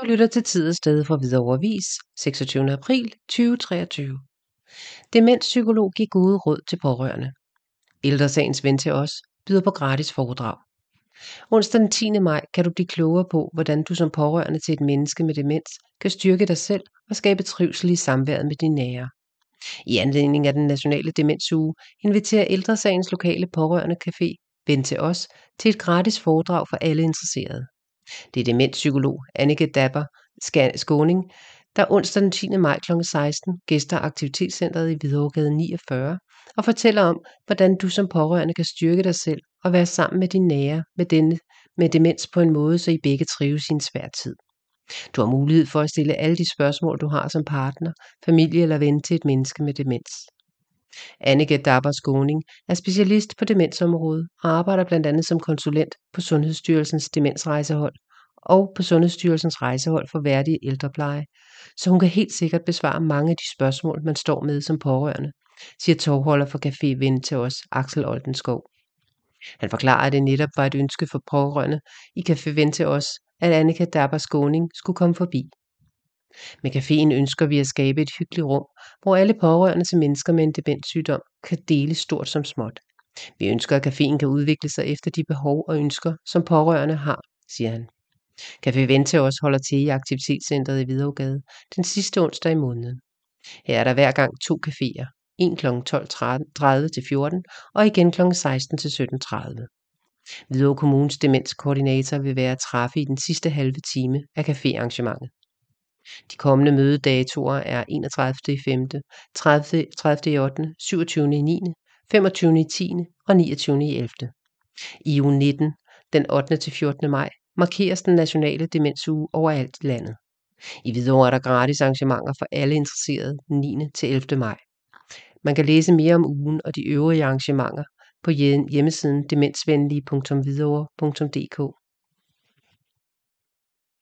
Du lytter til Tid og Sted fra Hvidovre Vis, 26. april 2023. Demenspsykolog giver gode råd til pårørende. Ældresagens ven til os byder på gratis foredrag. Onsdag den 10. maj kan du blive klogere på, hvordan du som pårørende til et menneske med demens kan styrke dig selv og skabe trivsel i samværet med dine nære. I anledning af den nationale demensuge inviterer Ældresagens lokale pårørende café Ven til os til et gratis foredrag for alle interesserede. Det er demenspsykolog Annike Dapper Skåning, der onsdag den 10. maj kl. 16 gæster aktivitetscentret i Hvidovregade 49 og fortæller om, hvordan du som pårørende kan styrke dig selv og være sammen med dine nære med, denne, med demens på en måde, så I begge trives i en svær tid. Du har mulighed for at stille alle de spørgsmål, du har som partner, familie eller ven til et menneske med demens. Annike Dapper Skåning er specialist på demensområdet og arbejder blandt andet som konsulent på Sundhedsstyrelsens demensrejsehold og på Sundhedsstyrelsens rejsehold for værdig ældrepleje, så hun kan helt sikkert besvare mange af de spørgsmål, man står med som pårørende, siger tovholder for Café Ven til os, Axel Oldenskov. Han forklarer, at det netop var et ønske for pårørende i Café Ven til os, at Annika Dapper Skåning skulle komme forbi. Med caféen ønsker vi at skabe et hyggeligt rum, hvor alle pårørende til mennesker med en demenssygdom kan dele stort som småt. Vi ønsker, at caféen kan udvikle sig efter de behov og ønsker, som pårørende har, siger han. Café Vente også holder til i aktivitetscentret i Hvidovregade den sidste onsdag i måneden. Her er der hver gang to caféer, en kl. 12.30 til 14 og igen kl. 16 til 17.30. Hvidovre Kommunes demenskoordinator vil være at træffe i den sidste halve time af caféarrangementet. De kommende mødedatoer er 31. 5., 30. 30. 8., 27. 9., 25. 10. og 29. 11. I uge 19, den 8. til 14. maj, markeres den nationale demensuge overalt i landet. I Hvidovre er der gratis arrangementer for alle interesserede den 9. til 11. maj. Man kan læse mere om ugen og de øvrige arrangementer på hjemmesiden demensvenlige.hvidovre.dk.